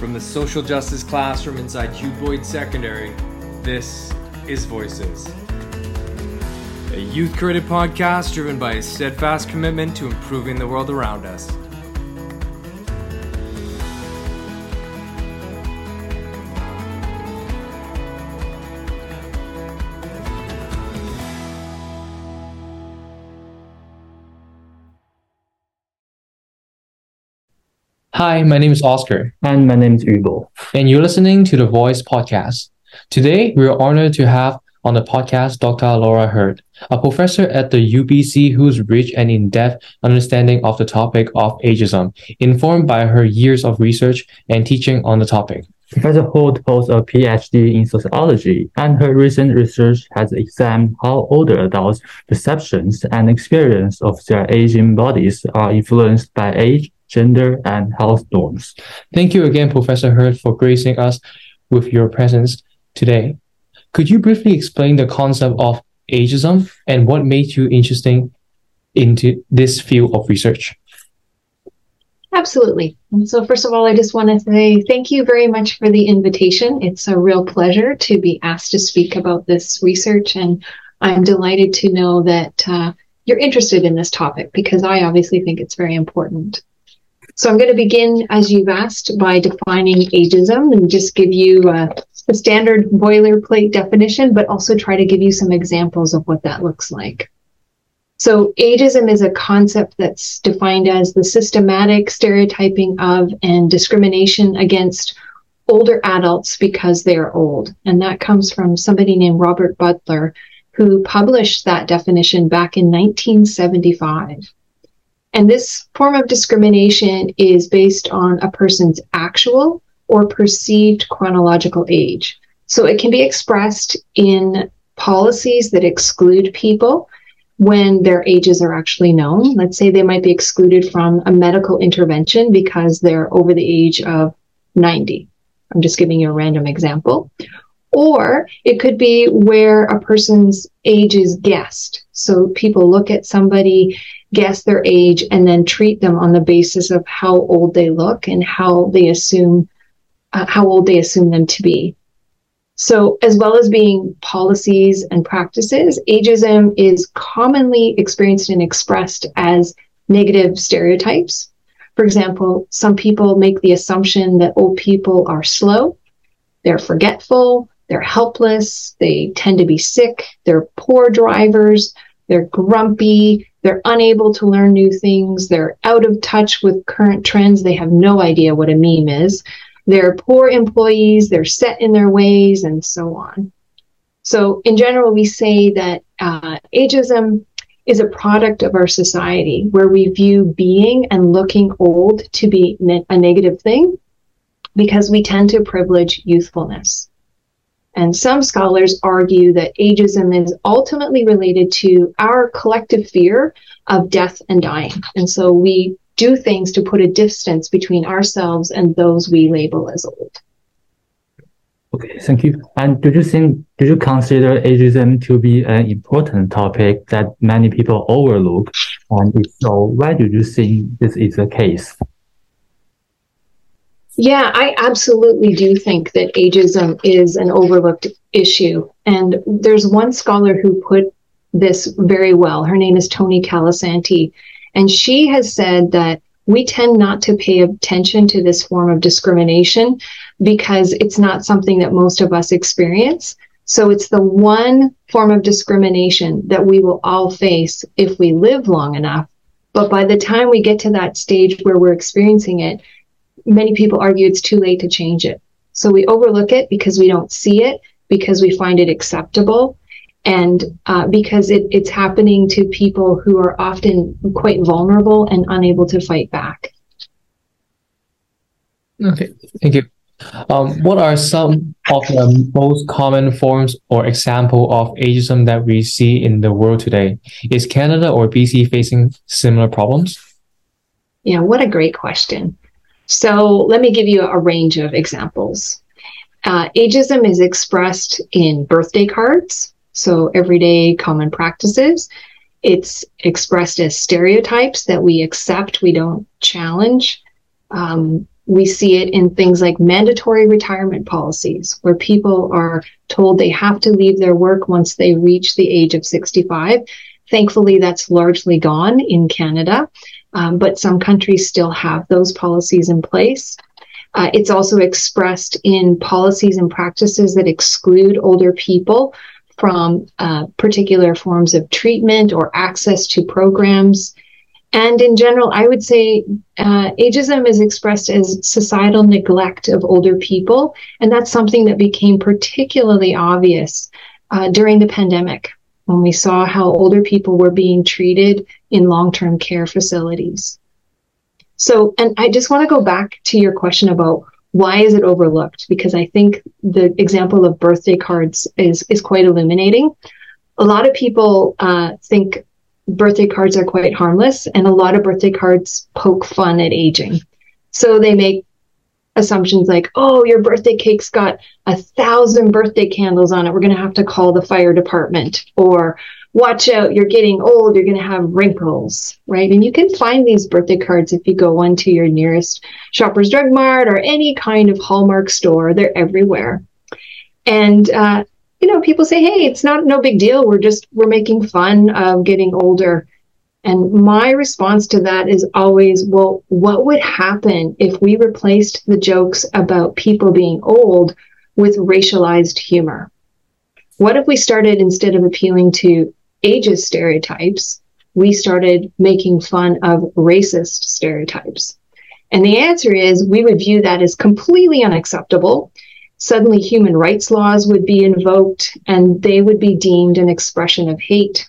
From the social justice classroom inside Hugh Boyd Secondary, this is Voices. A youth created podcast driven by a steadfast commitment to improving the world around us. Hi, my name is Oscar, And my name is Yubo. and you're listening to the Voice Podcast. Today, we're honored to have on the podcast Dr. Laura Hurd, a professor at the UBC whose rich and in-depth understanding of the topic of ageism, informed by her years of research and teaching on the topic. Professor Hurd holds a PhD in sociology, and her recent research has examined how older adults' perceptions and experience of their aging bodies are influenced by age, gender, and health norms. Thank you again, Professor Hurd, for gracing us with your presence today. Could you briefly explain the concept of ageism and what made you interesting into this field of research? Absolutely. And so, first of all, I just want to say thank you very much for the invitation. It's a real pleasure to be asked to speak about this research, and I'm delighted to know that uh, you're interested in this topic because I obviously think it's very important. So, I'm going to begin, as you've asked, by defining ageism and just give you uh, the standard boilerplate definition, but also try to give you some examples of what that looks like. So, ageism is a concept that's defined as the systematic stereotyping of and discrimination against older adults because they are old. And that comes from somebody named Robert Butler, who published that definition back in 1975. And this form of discrimination is based on a person's actual or perceived chronological age. So it can be expressed in policies that exclude people when their ages are actually known. Let's say they might be excluded from a medical intervention because they're over the age of 90. I'm just giving you a random example. Or it could be where a person's age is guessed. So people look at somebody, guess their age, and then treat them on the basis of how old they look and how they assume uh, how old they assume them to be. So, as well as being policies and practices, ageism is commonly experienced and expressed as negative stereotypes. For example, some people make the assumption that old people are slow, they're forgetful, they're helpless, they tend to be sick, they're poor drivers, they're grumpy, they're unable to learn new things, they're out of touch with current trends, they have no idea what a meme is. They're poor employees, they're set in their ways, and so on. So, in general, we say that uh, ageism is a product of our society where we view being and looking old to be ne- a negative thing because we tend to privilege youthfulness. And some scholars argue that ageism is ultimately related to our collective fear of death and dying. And so we do things to put a distance between ourselves and those we label as old. Okay, thank you. And do you think, do you consider ageism to be an important topic that many people overlook? And if so, why do you think this is the case? Yeah, I absolutely do think that ageism is an overlooked issue. And there's one scholar who put this very well. Her name is Toni Calasanti. And she has said that we tend not to pay attention to this form of discrimination because it's not something that most of us experience. So it's the one form of discrimination that we will all face if we live long enough. But by the time we get to that stage where we're experiencing it, many people argue it's too late to change it. So we overlook it because we don't see it, because we find it acceptable, and uh, because it, it's happening to people who are often quite vulnerable and unable to fight back. Okay, thank you. Um, what are some of the most common forms or example of ageism that we see in the world today? Is Canada or BC facing similar problems? Yeah, what a great question. So let me give you a range of examples. Uh, ageism is expressed in birthday cards, so everyday common practices. It's expressed as stereotypes that we accept, we don't challenge. Um, We see it in things like mandatory retirement policies, where people are told they have to leave their work once they reach the age of 65. Thankfully, that's largely gone in Canada, um, but some countries still have those policies in place. Uh, it's also expressed in policies and practices that exclude older people from uh, particular forms of treatment or access to programs. And in general, I would say uh, ageism is expressed as societal neglect of older people. And that's something that became particularly obvious uh, during the pandemic when we saw how older people were being treated in long term care facilities. So, and I just want to go back to your question about why is it overlooked? Because I think the example of birthday cards is is quite illuminating. A lot of people uh, think birthday cards are quite harmless, and a lot of birthday cards poke fun at aging. So they make assumptions like, oh, your birthday cake's got a thousand birthday candles on it. We're going to have to call the fire department. Or watch out, you're getting old, you're going to have wrinkles, right? And you can find these birthday cards if you go onto your nearest Shoppers Drug Mart or any kind of Hallmark store. They're everywhere. And, uh, you know, people say, hey, it's not no big deal. We're just, we're making fun of getting older. And my response to that is always, well, what would happen if we replaced the jokes about people being old with racialized humor? What if we started, instead of appealing to ageist stereotypes, we started making fun of racist stereotypes? And the answer is we would view that as completely unacceptable. Suddenly, human rights laws would be invoked and they would be deemed an expression of hate.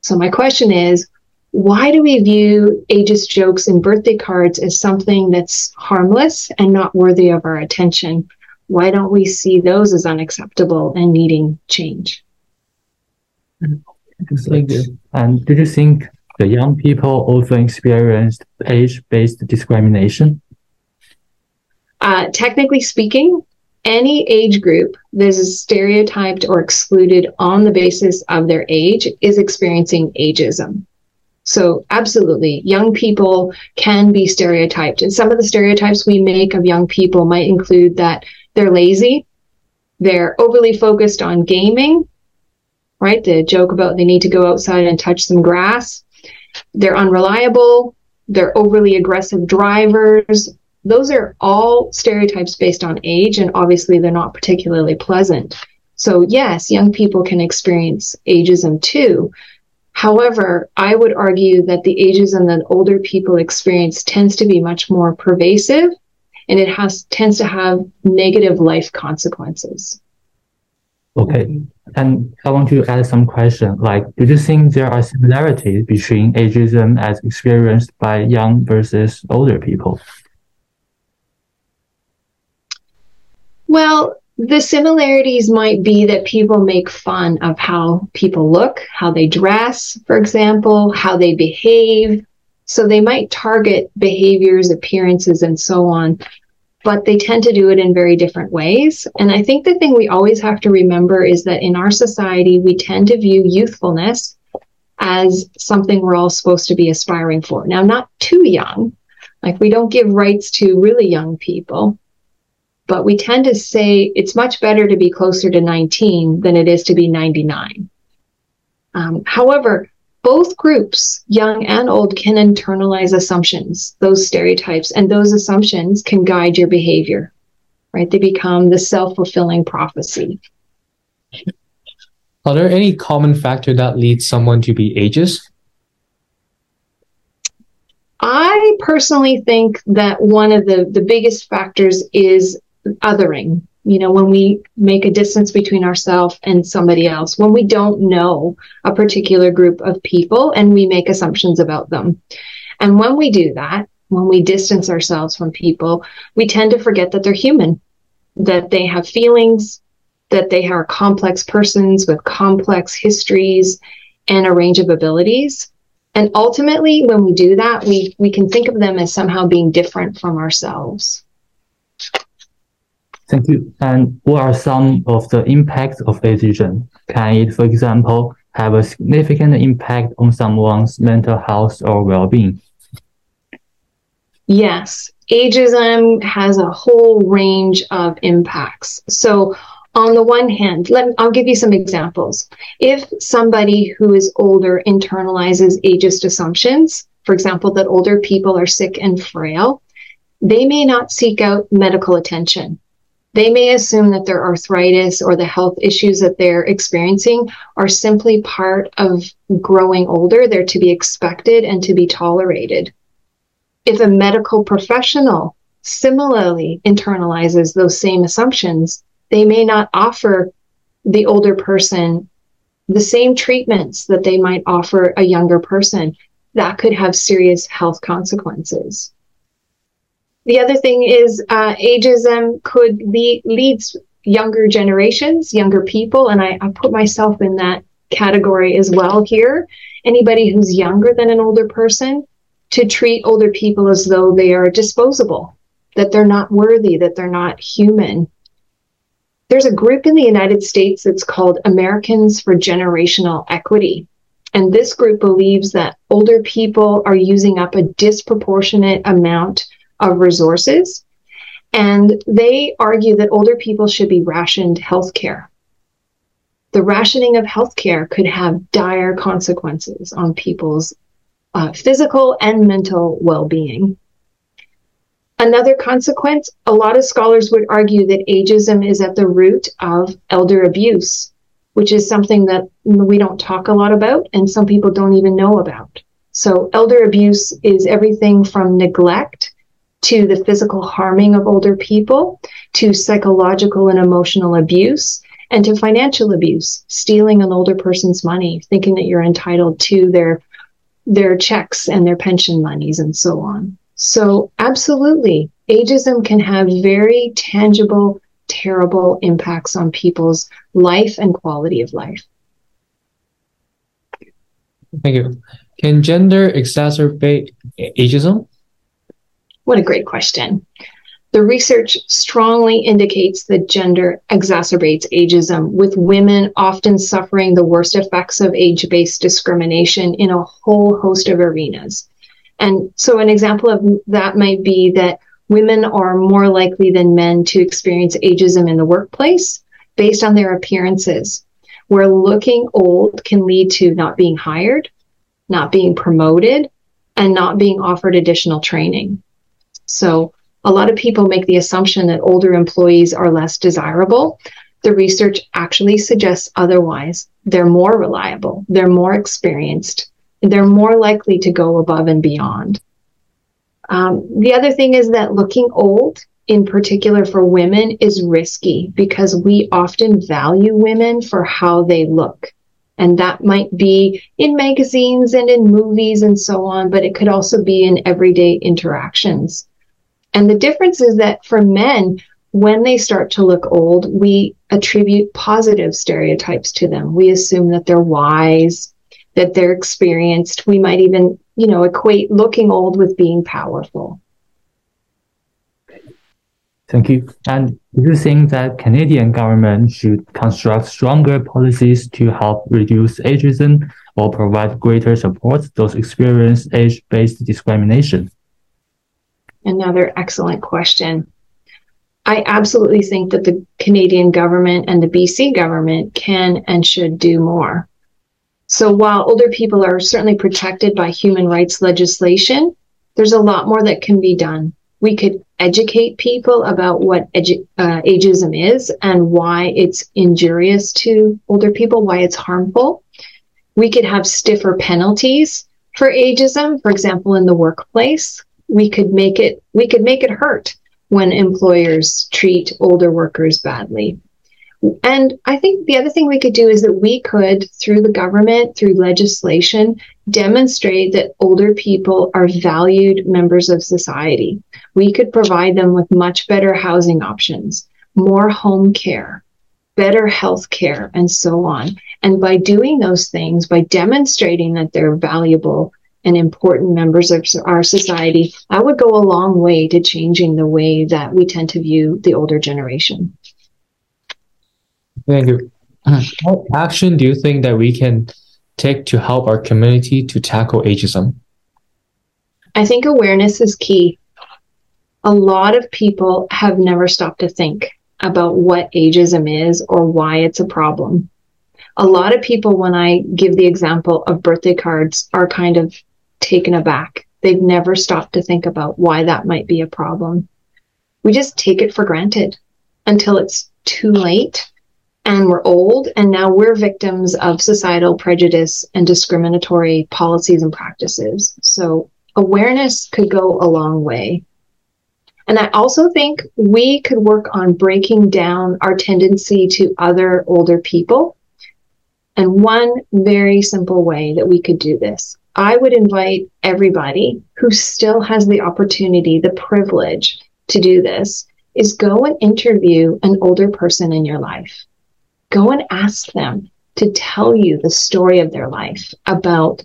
So, my question is why do we view ageist jokes and birthday cards as something that's harmless and not worthy of our attention? Why don't we see those as unacceptable and needing change? Mm-hmm. And do you think the young people also experienced age-based discrimination? Uh, technically speaking, any age group that is stereotyped or excluded on the basis of their age is experiencing ageism. So absolutely, young people can be stereotyped. And some of the stereotypes we make of young people might include that they're lazy, they're overly focused on gaming, right? The joke about they need to go outside and touch some grass. They're unreliable, they're overly aggressive drivers. Those are all stereotypes based on age, and obviously they're not particularly pleasant. So, yes, young people can experience ageism too, However, I would argue that the ageism that older people experience tends to be much more pervasive and it has tends to have negative life consequences. Okay. And I want to add some question like do you think there are similarities between ageism as experienced by young versus older people? Well, the similarities might be that people make fun of how people look, how they dress, for example, how they behave. So they might target behaviors, appearances, and so on, but they tend to do it in very different ways. And I think the thing we always have to remember is that in our society, we tend to view youthfulness as something we're all supposed to be aspiring for. Now, not too young, like we don't give rights to really young people but we tend to say it's much better to be closer to 19 than it is to be 99. Um, however, both groups, young and old, can internalize assumptions, those stereotypes, and those assumptions can guide your behavior, right? They become the self fulfilling prophecy. Are there any common factor that leads someone to be ageist? I personally think that one of the, the biggest factors is othering you know when we make a distance between ourselves and somebody else when we don't know a particular group of people and we make assumptions about them. And when we do that when we distance ourselves from people we tend to forget that they're human that they have feelings that they are complex persons with complex histories and a range of abilities. And ultimately when we do that we we can think of them as somehow being different from ourselves Thank you. And what are some of the impacts of ageism? Can it, for example, have a significant impact on someone's mental health or well-being? Yes, ageism has a whole range of impacts. So, on the one hand, let I'll give you some examples. If somebody who is older internalizes ageist assumptions, for example, that older people are sick and frail, they may not seek out medical attention. They may assume that their arthritis or the health issues that they're experiencing are simply part of growing older. They're to be expected and to be tolerated. If a medical professional similarly internalizes those same assumptions, they may not offer the older person the same treatments that they might offer a younger person. That could have serious health consequences. The other thing is uh, ageism could lead leads younger generations, younger people, and I, I put myself in that category as well here. Anybody who's younger than an older person to treat older people as though they are disposable, that they're not worthy, that they're not human. There's a group in the United States that's called Americans for Generational Equity. And this group believes that older people are using up a disproportionate amount of resources. And they argue that older people should be rationed health care. The rationing of healthcare could have dire consequences on people's uh, physical and mental well being. Another consequence, a lot of scholars would argue that ageism is at the root of elder abuse, which is something that we don't talk a lot about and some people don't even know about. So, elder abuse is everything from neglect to the physical harming of older people to psychological and emotional abuse and to financial abuse, stealing an older person's money, thinking that you're entitled to their their checks and their pension monies and so on. So, absolutely, ageism can have very tangible, terrible impacts on people's life and quality of life. Thank you. Can gender exacerbate ageism? What a great question. The research strongly indicates that gender exacerbates ageism, with women often suffering the worst effects of age based discrimination in a whole host of arenas. And so, an example of that might be that women are more likely than men to experience ageism in the workplace based on their appearances, where looking old can lead to not being hired, not being promoted, and not being offered additional training. So, a lot of people make the assumption that older employees are less desirable. The research actually suggests otherwise. They're more reliable, they're more experienced, they're more likely to go above and beyond. Um, the other thing is that looking old, in particular for women, is risky because we often value women for how they look. And that might be in magazines and in movies and so on, but it could also be in everyday interactions. And the difference is that for men, when they start to look old, we attribute positive stereotypes to them. We assume that they're wise, that they're experienced. We might even, you know, equate looking old with being powerful. Thank you. And do you think that Canadian government should construct stronger policies to help reduce ageism or provide greater support to those experience age-based discrimination? Another excellent question. I absolutely think that the Canadian government and the BC government can and should do more. So while older people are certainly protected by human rights legislation, there's a lot more that can be done. We could educate people about what edu- uh, ageism is and why it's injurious to older people, why it's harmful. We could have stiffer penalties for ageism, for example, in the workplace we could make it we could make it hurt when employers treat older workers badly. And I think the other thing we could do is that we could, through the government, through legislation, demonstrate that older people are valued members of society. We could provide them with much better housing options, more home care, better health care, and so on. And by doing those things, by demonstrating that they're valuable and important members of our society, I would go a long way to changing the way that we tend to view the older generation. Thank you. What action do you think that we can take to help our community to tackle ageism? I think awareness is key. a lot of people have never stopped to think about what ageism is or why it's a problem. A lot of people, when I give the example of birthday cards, are kind of taken aback. They've never stopped to think about why that might be a problem. We just take it for granted until it's too late and we're old and now we're victims of societal prejudice and discriminatory policies and practices. So awareness could go a long way. And I also think we could work on breaking down our tendency to other older people. And one very simple way that we could do this, I would invite everybody who still has the opportunity, the privilege to do this, is go and interview an older person in your life. Go and ask them to tell you the story of their life about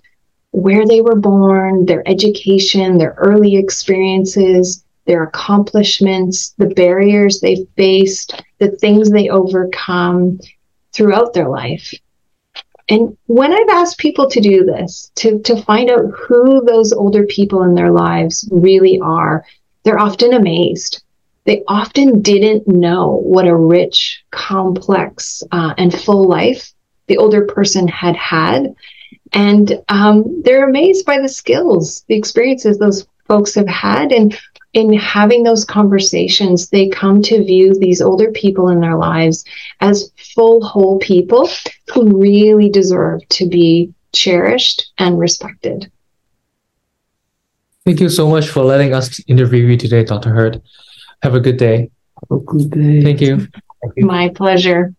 where they were born, their education, their early experiences, their accomplishments, the barriers they faced, the things they overcome throughout their life. And when I've asked people to do this, to, to find out who those older people in their lives really are, they're often amazed. They often didn't know what a rich, complex, uh, and full life the older person had had. And um, they're amazed by the skills, the experiences those folks have had. And in having those conversations, they come to view these older people in their lives as full, whole people who really deserve to be cherished and respected. Thank you so much for letting us interview you today, Dr. Hurd. Have a good day. Have a good day. Thank you. Thank you. My pleasure.